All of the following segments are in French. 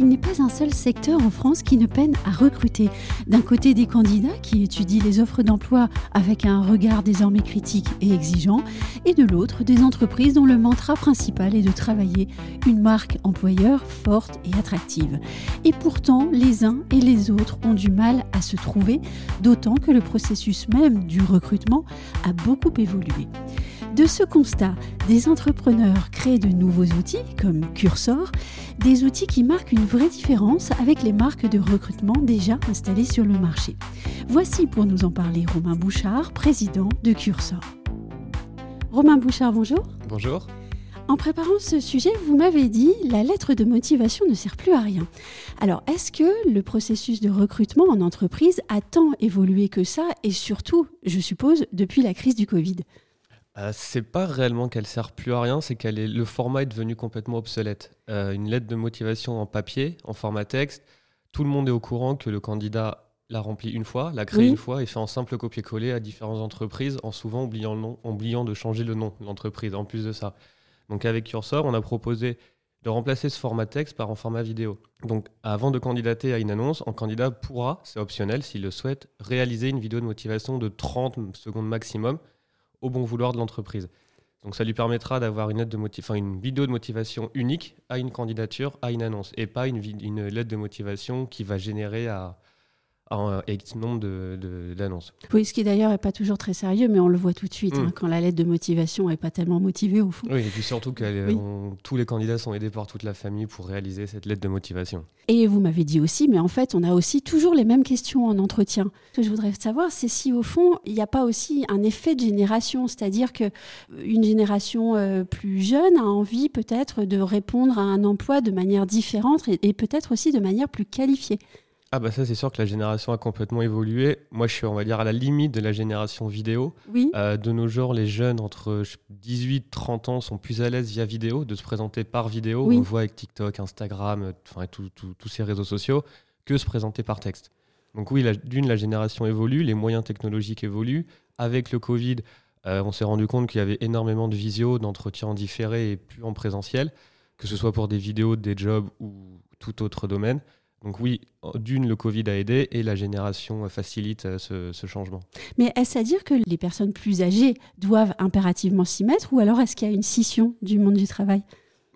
il n'est pas un seul secteur en France qui ne peine à recruter. D'un côté, des candidats qui étudient les offres d'emploi avec un regard désormais critique et exigeant, et de l'autre, des entreprises dont le mantra principal est de travailler une marque employeur forte et attractive. Et pourtant, les uns et les autres ont du mal à se trouver, d'autant que le processus même du recrutement a beaucoup évolué. De ce constat, des entrepreneurs créent de nouveaux outils comme Cursor, des outils qui marquent une vraie différence avec les marques de recrutement déjà installées sur le marché. Voici pour nous en parler Romain Bouchard, président de Cursor. Romain Bouchard, bonjour. Bonjour. En préparant ce sujet, vous m'avez dit la lettre de motivation ne sert plus à rien. Alors, est-ce que le processus de recrutement en entreprise a tant évolué que ça et surtout, je suppose, depuis la crise du Covid? Euh, c'est pas réellement qu'elle sert plus à rien, c'est qu'elle est le format est devenu complètement obsolète. Euh, une lettre de motivation en papier, en format texte, tout le monde est au courant que le candidat l'a rempli une fois, l'a créé une fois et fait en simple copier-coller à différentes entreprises, en souvent oubliant le nom, oubliant de changer le nom de l'entreprise. En plus de ça, donc avec Cursor, on a proposé de remplacer ce format texte par un format vidéo. Donc avant de candidater à une annonce, un candidat pourra, c'est optionnel s'il le souhaite, réaliser une vidéo de motivation de 30 secondes maximum au bon vouloir de l'entreprise. Donc ça lui permettra d'avoir une, de vidéo de motivation unique à une candidature, à une annonce, et pas une, une lettre de motivation qui va générer à, un X nombre d'annonces. De, oui, ce qui d'ailleurs n'est pas toujours très sérieux, mais on le voit tout de suite, hein, mm. quand la lettre de motivation n'est pas tellement motivée au fond. Oui, et puis surtout que tous les candidats sont aidés par toute la famille pour réaliser cette lettre de motivation. Et vous m'avez dit aussi, mais en fait, on a aussi toujours les mêmes questions en entretien. Ce que je voudrais savoir, c'est si au fond, il n'y a pas aussi un effet de génération, c'est-à-dire que une génération euh, plus jeune a envie peut-être de répondre à un emploi de manière différente et peut-être aussi de manière plus qualifiée. Ah bah ça c'est sûr que la génération a complètement évolué. Moi je suis on va dire à la limite de la génération vidéo. Oui. Euh, de nos jours les jeunes entre 18 30 ans sont plus à l'aise via vidéo, de se présenter par vidéo. On voit avec TikTok, Instagram, enfin tous ces réseaux sociaux, que se présenter par texte. Donc oui, d'une la génération évolue, les moyens technologiques évoluent. Avec le Covid, euh, on s'est rendu compte qu'il y avait énormément de visio, d'entretiens en différé et plus en présentiel, que ce soit pour des vidéos, des jobs ou tout autre domaine. Donc oui, d'une, le Covid a aidé et la génération facilite euh, ce, changement. Mais est-ce à dire que les personnes plus âgées doivent impérativement s'y mettre ou alors est-ce qu'il y a une scission du monde du travail?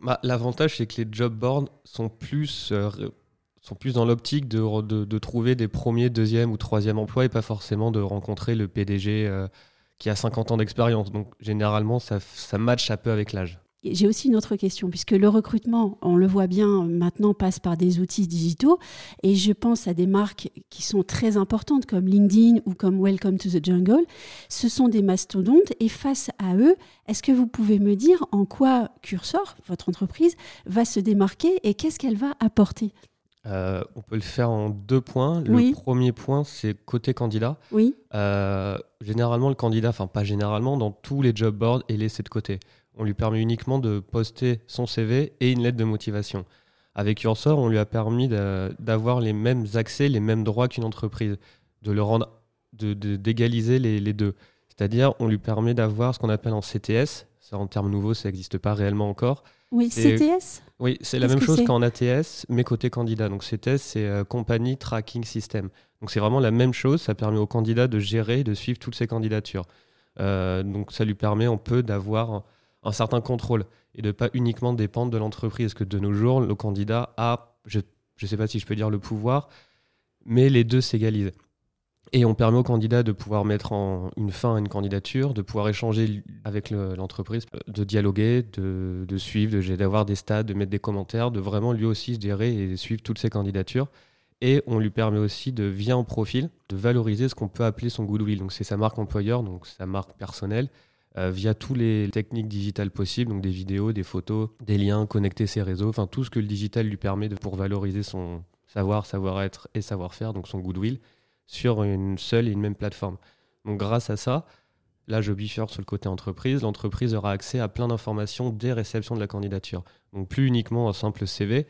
Bah, L'avantage, c'est que les job boards sont plus, euh, sont plus dans l'optique de, de, trouver des premiers, deuxième ou troisième emplois et pas forcément de rencontrer le PDG euh, qui a 50 ans d'expérience. Donc généralement, ça, ça match un peu avec l'âge. J'ai aussi une autre question, puisque le recrutement, on le voit bien maintenant, passe par des outils digitaux. Et je pense à des marques qui sont très importantes, comme LinkedIn ou comme Welcome to the Jungle. Ce sont des mastodontes. Et face à eux, est-ce que vous pouvez me dire en quoi Cursor, votre entreprise, va se démarquer et qu'est-ce qu'elle va apporter? Euh, on peut le faire en deux points. Le premier point, c'est côté candidat. Oui. Euh, généralement, le candidat, enfin pas généralement, dans tous les job boards, est laissé de côté on lui permet uniquement de poster son CV et une lettre de motivation. Avec Cursor, on lui a permis d'avoir les mêmes accès, les mêmes droits qu'une entreprise, de le rendre, d'égaliser de, les, deux. C'est-à-dire, on lui permet d'avoir ce qu'on appelle en CTS. Ça, en termes nouveaux, ça n'existe pas réellement encore. Oui, CTS Oui, c'est la même chose qu'en ATS, mais côté candidat. Donc CTS, c'est euh, Company Tracking System. Donc c'est vraiment la même chose. Ça permet au candidat de gérer, de suivre toutes ses candidatures. Euh, donc ça lui permet un peu d'avoir un certain contrôle et de pas uniquement dépendre de l'entreprise. Parce que de nos jours, le candidat a, je ne sais pas si je peux dire le pouvoir, mais les deux s'égalisent. Et on permet au candidat de pouvoir mettre en une fin à une candidature, de pouvoir échanger avec l'entreprise, de dialoguer, de, de suivre, d'avoir des stats, de mettre des commentaires, de vraiment lui aussi gérer et suivre toutes ses candidatures. Et on lui permet aussi de, via un profil, de valoriser ce qu'on peut appeler son goodwill. Donc c'est sa marque employeur, donc sa marque personnelle, euh, via toutes les techniques digitales possibles, donc des vidéos, des photos, des liens, connecter ses réseaux, enfin tout ce que le digital lui permet de, pour valoriser son savoir, savoir-être et savoir-faire, donc son goodwill, sur une seule et une même plateforme. Donc grâce à ça, Là, je bifurque sur le côté entreprise. L'entreprise aura accès à plein d'informations dès réception de la candidature. Donc, plus uniquement un simple CV,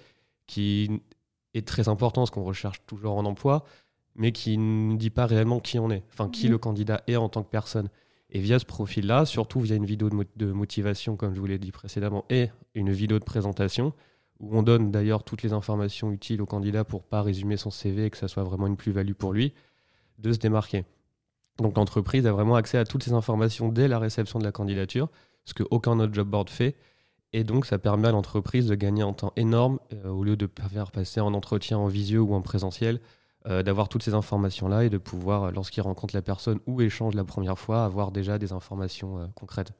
qui est très important, ce qu'on recherche toujours en emploi, mais qui ne dit pas réellement qui on est, enfin, qui mhm. le candidat est en tant que personne. Et via ce profil-là, surtout via une vidéo de, motivation, comme je vous l'ai dit précédemment, et une vidéo de présentation, où on donne d'ailleurs toutes les informations utiles au candidat pour pas résumer son CV et que ça soit vraiment une plus-value pour lui, de se démarquer. Donc l'entreprise a vraiment accès à toutes ces informations dès la réception de la candidature, ce qu'aucun autre job board fait. Et donc ça permet à l'entreprise de gagner en temps énorme, euh, au lieu de faire passer en entretien en visio ou en présentiel, euh, d'avoir toutes ces informations-là et de pouvoir, lorsqu'il rencontre la personne ou échange la première fois, avoir déjà des informations euh, concrètes.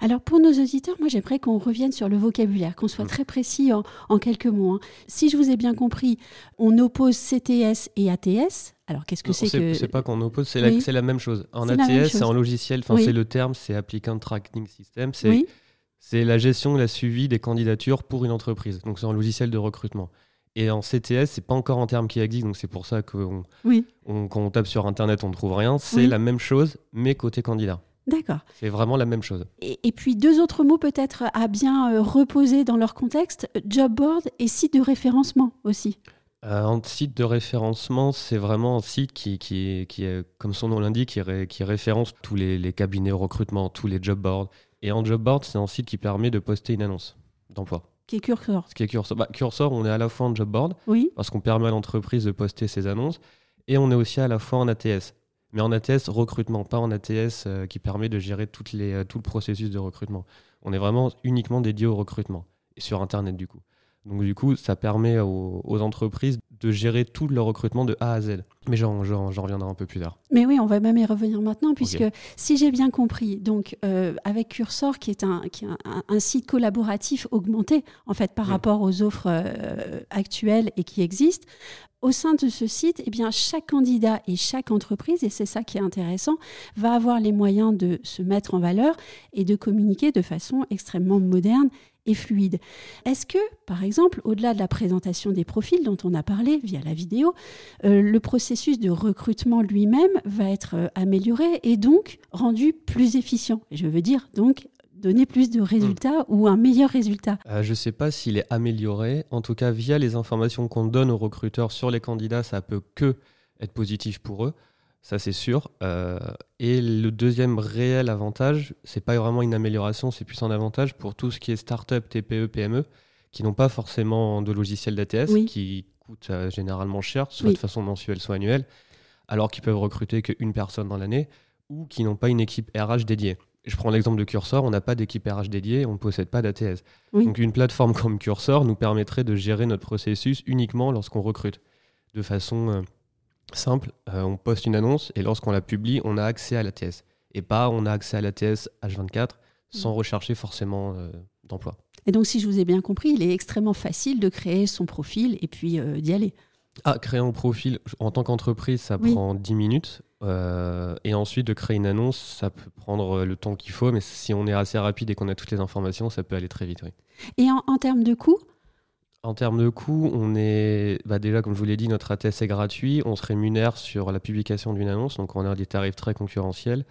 Alors pour nos auditeurs, moi j'aimerais qu'on revienne sur le vocabulaire, qu'on soit mm. très précis en, quelques mots. Hein. Si je vous ai bien compris, on oppose CTS et ATS. Alors qu'est-ce que c'est que... C'est pas qu'on oppose, c'est la, la, même chose. En ATS, c'est en logiciel, enfin c'est le terme, c'est Applicant Tracking System, c'est c'est la gestion et la suivi des candidatures pour une entreprise. Donc c'est un logiciel de recrutement. Et en CTS, c'est pas encore un terme qui existe, donc c'est pour ça que oui. quand on tape sur Internet, on ne trouve rien. C'est la même chose, mais côté candidat. D'accord. C'est vraiment la même chose. Et, puis deux autres mots peut-être à bien euh, reposer dans leur contexte job board et site de référencement aussi. Euh, un site de référencement, c'est vraiment un site qui, qui, qui est, comme son nom l'indique, qui, qui, référence tous les, les, cabinets de recrutement, tous les job boards. Et en job board, c'est un site qui permet de poster une annonce d'emploi qui est Cursor. Ce qui est Cursor. Bah, Cursor, on est à la fois en job board, oui. parce qu'on permet à l'entreprise de poster ses annonces, et on est aussi à la fois en ATS. Mais en ATS recrutement, pas en ATS euh, qui permet de gérer toutes les, euh, tout le processus de recrutement. On est vraiment uniquement dédié au recrutement, et sur Internet du coup. Donc du coup, ça permet aux, entreprises de gérer tout le recrutement de A à Z. Mais j'en reviendrai un peu plus tard. Mais oui, on va même y revenir maintenant, puisque si j'ai bien compris, donc euh, avec Cursor, qui est, un, qui est un, site collaboratif augmenté en fait par rapport aux offres euh, actuelles et qui existent, au sein de ce site, eh bien, chaque candidat et chaque entreprise, et c'est ça qui est intéressant, va avoir les moyens de se mettre en valeur et de communiquer de façon extrêmement moderne fluide. Est-ce que, par exemple, au-delà de la présentation des profils dont on a parlé via la vidéo, euh, le processus de recrutement lui-même va être euh, amélioré et donc rendu plus efficient? Je veux dire donc donner plus de résultats ou un meilleur résultat euh, Je ne sais pas s'il est amélioré. En tout cas, via les informations qu'on donne aux recruteurs sur les candidats, ça peut que être positif pour eux ça c'est sûr. Euh, et le deuxième réel avantage, c'est pas vraiment une amélioration, c'est plus un avantage pour tout ce qui est start-up, TPE, PME, qui n'ont pas forcément de logiciel d'ATS, qui coûte euh, généralement cher, soit de façon mensuelle, soit annuelle, alors qu'ils peuvent recruter qu'une personne dans l'année, ou qui n'ont pas une équipe RH dédiée. Je prends l'exemple de Cursor, on n'a pas d'équipe RH dédiée, on ne possède pas d'ATS. Donc une plateforme comme Cursor nous permettrait de gérer notre processus uniquement lorsqu'on recrute, de façon... Euh, simple, euh, on poste une annonce et lorsqu'on la publie, on a accès à l'ATS. Et pas on a accès à l'ATS H24 sans mm. rechercher forcément euh, d'emploi. Et donc, si je vous ai bien compris, il est extrêmement facile de créer son profil et puis euh, d'y aller. Ah, créer un profil en tant qu'entreprise, ça prend 10 minutes. et ensuite, de créer une annonce, ça peut prendre le temps qu'il faut. Mais si on est assez rapide et qu'on a toutes les informations, ça peut aller très vite. Oui. Et en, en termes de coûts en termes de coûts, on est bah déjà, comme je vous l'ai dit, notre ATS est gratuit. On se rémunère sur la publication d'une annonce, donc on a des tarifs très concurrentiels.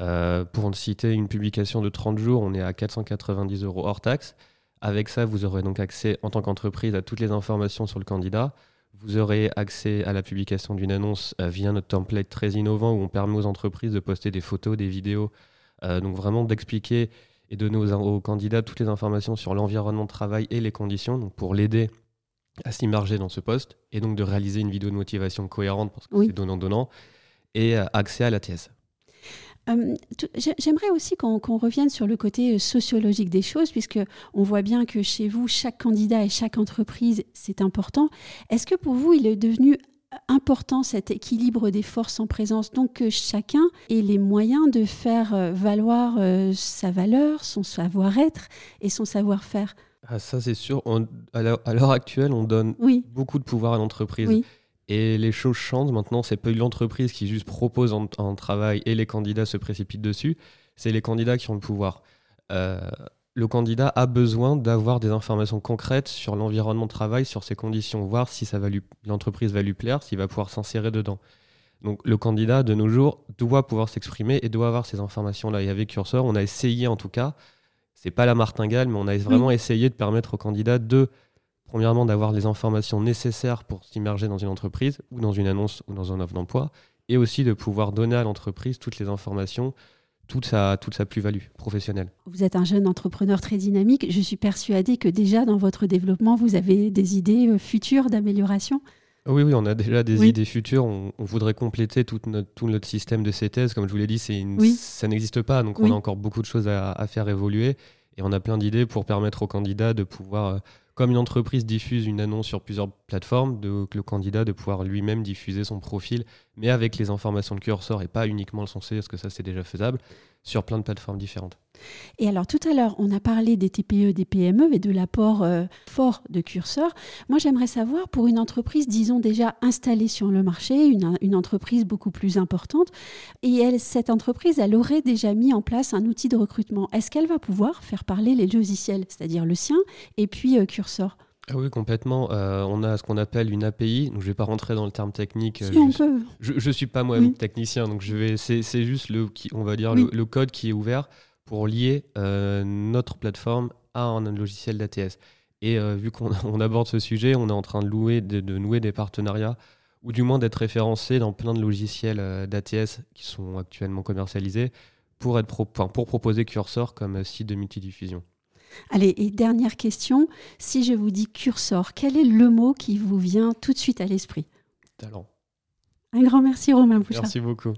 Euh, pour citer une publication de 30 jours, on est à 490 euros hors taxe. Avec ça, vous aurez donc accès en tant qu'entreprise à toutes les informations sur le candidat. Vous aurez accès à la publication d'une annonce euh, via notre template très innovant où on permet aux entreprises de poster des photos, des vidéos, euh, donc vraiment d'expliquer et donner aux, candidats toutes les informations sur l'environnement de travail et les conditions donc pour l'aider à s'immerger dans ce poste et donc de réaliser une vidéo de motivation cohérente parce que c'est donnant-donnant et euh, accès à l'ATS. Euh, j'aimerais aussi qu'on revienne sur le côté euh, sociologique des choses, puisque on voit bien que chez vous, chaque candidat et chaque entreprise, c'est important. Est-ce que pour vous, il est devenu important cet équilibre des forces en présence, donc que chacun ait les moyens de faire euh, valoir euh, sa valeur, son savoir-être et son savoir-faire. Ah, ça c'est sûr. à l'heure actuelle, on donne beaucoup de pouvoir à l'entreprise. Et les choses changent maintenant. C'est pas l'entreprise qui juste propose un, travail et les candidats se précipitent dessus. C'est les candidats qui ont le pouvoir. Euh, le candidat a besoin d'avoir des informations concrètes sur l'environnement de travail, sur ses conditions, voir si l'entreprise va lui plaire, s'il va pouvoir s'insérer dedans. Donc le candidat, de nos jours, doit pouvoir s'exprimer et doit avoir ces informations-là. Et avec Cursor, on a essayé en tout cas, c'est pas la martingale, mais on a vraiment essayé de permettre au candidat de, premièrement, d'avoir les informations nécessaires pour s'immerger dans une entreprise ou dans une annonce ou dans un offre d'emploi, et aussi de pouvoir donner à l'entreprise toutes les informations toute sa, toute sa plus-value professionnelle. Vous êtes un jeune entrepreneur très dynamique. Je suis persuadée que déjà dans votre développement, vous avez des idées euh, futures d'amélioration. Oui, oui, on a déjà des idées futures. On, voudrait compléter tout notre, tout notre système de CTS. Comme je vous l'ai dit, une, ça n'existe pas. Donc, on a encore beaucoup de choses à, à, faire évoluer. Et on a plein d'idées pour permettre aux candidats de pouvoir, euh, comme une entreprise diffuse une annonce sur plusieurs plateformes, le candidat de pouvoir lui-même diffuser son profil, mais avec les informations de curseur et pas uniquement le censé, parce que ça, c'est déjà faisable sur plein de plateformes différentes. Et alors tout à l'heure, on a parlé des TPE, des PME et de l'apport euh, fort de curseurs. Moi, j'aimerais savoir, pour une entreprise, disons déjà installée sur le marché, une, entreprise beaucoup plus importante, et elle, cette entreprise, elle aurait déjà mis en place un outil de recrutement. Est-ce qu'elle va pouvoir faire parler les logiciels, c'est-à-dire le sien et puis euh, curseur ah oui, complètement. Euh, on a ce qu'on appelle une API. Donc, je ne vais pas rentrer dans le terme technique. Si on peut. Je ne suis pas moi-même technicien, donc je vais. C'est juste le, on va dire le, code qui est ouvert pour lier euh, notre plateforme à un, logiciel d'ATS. Et euh, vu qu'on aborde ce sujet, on est en train de, louer, de, nouer des partenariats ou du moins d'être référencé dans plein de logiciels d'ATS qui sont actuellement commercialisés pour, être pour proposer Cursor comme site de multidiffusion. Allez, et dernière question, si je vous dis cursor, quel est le mot qui vous vient tout de suite à l'esprit? Talent. Un grand merci Romain Bouchard. Merci beaucoup.